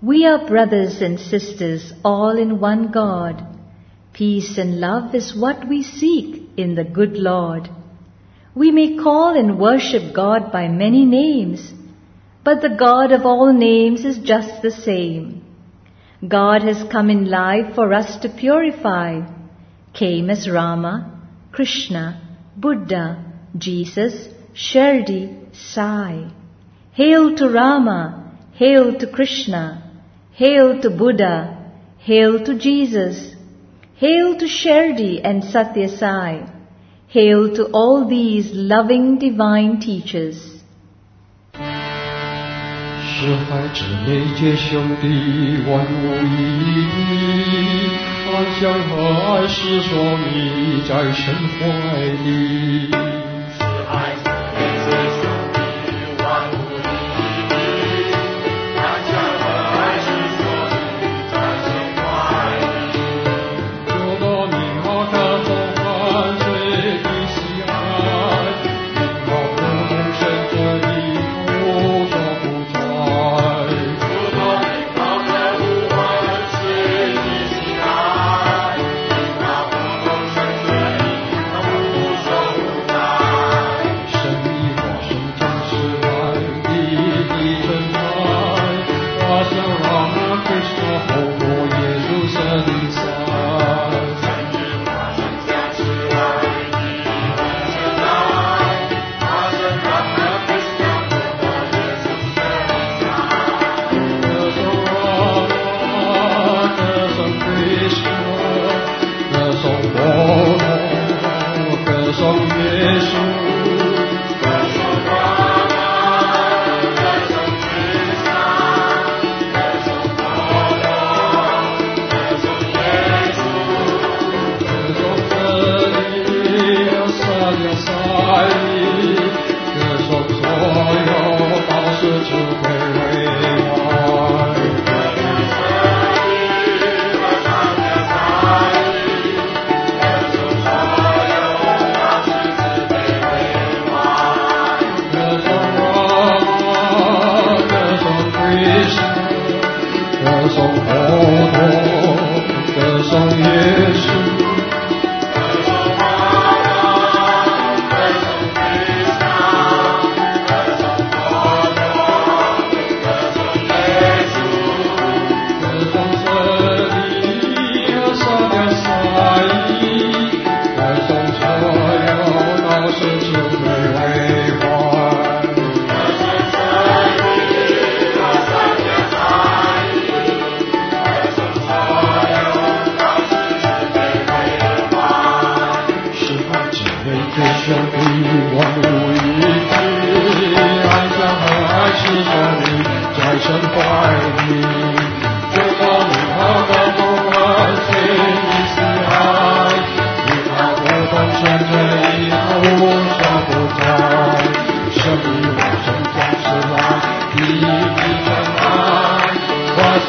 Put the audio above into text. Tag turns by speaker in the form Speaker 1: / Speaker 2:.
Speaker 1: We are brothers and sisters, all in one God. Peace and love is what we seek in the good Lord. We may call and worship God by many names, but the God of all names is just the same. God has come in life for us to purify, came as Rama, Krishna, Buddha, Jesus, Shirdi, Sai. Hail to Rama, hail to Krishna, Hail to Buddha! Hail to Jesus! Hail to Shirdi and Satya Sai! Hail to all these loving divine teachers!
Speaker 2: 歌颂佛陀，歌颂耶稣。 天地万物一体，爱笑和爱是真理，在胸怀里。春风和暖不寒，情一世爱，一花一果，春来一枯木生长。生与亡，生相生，爱一滴真爱，化生。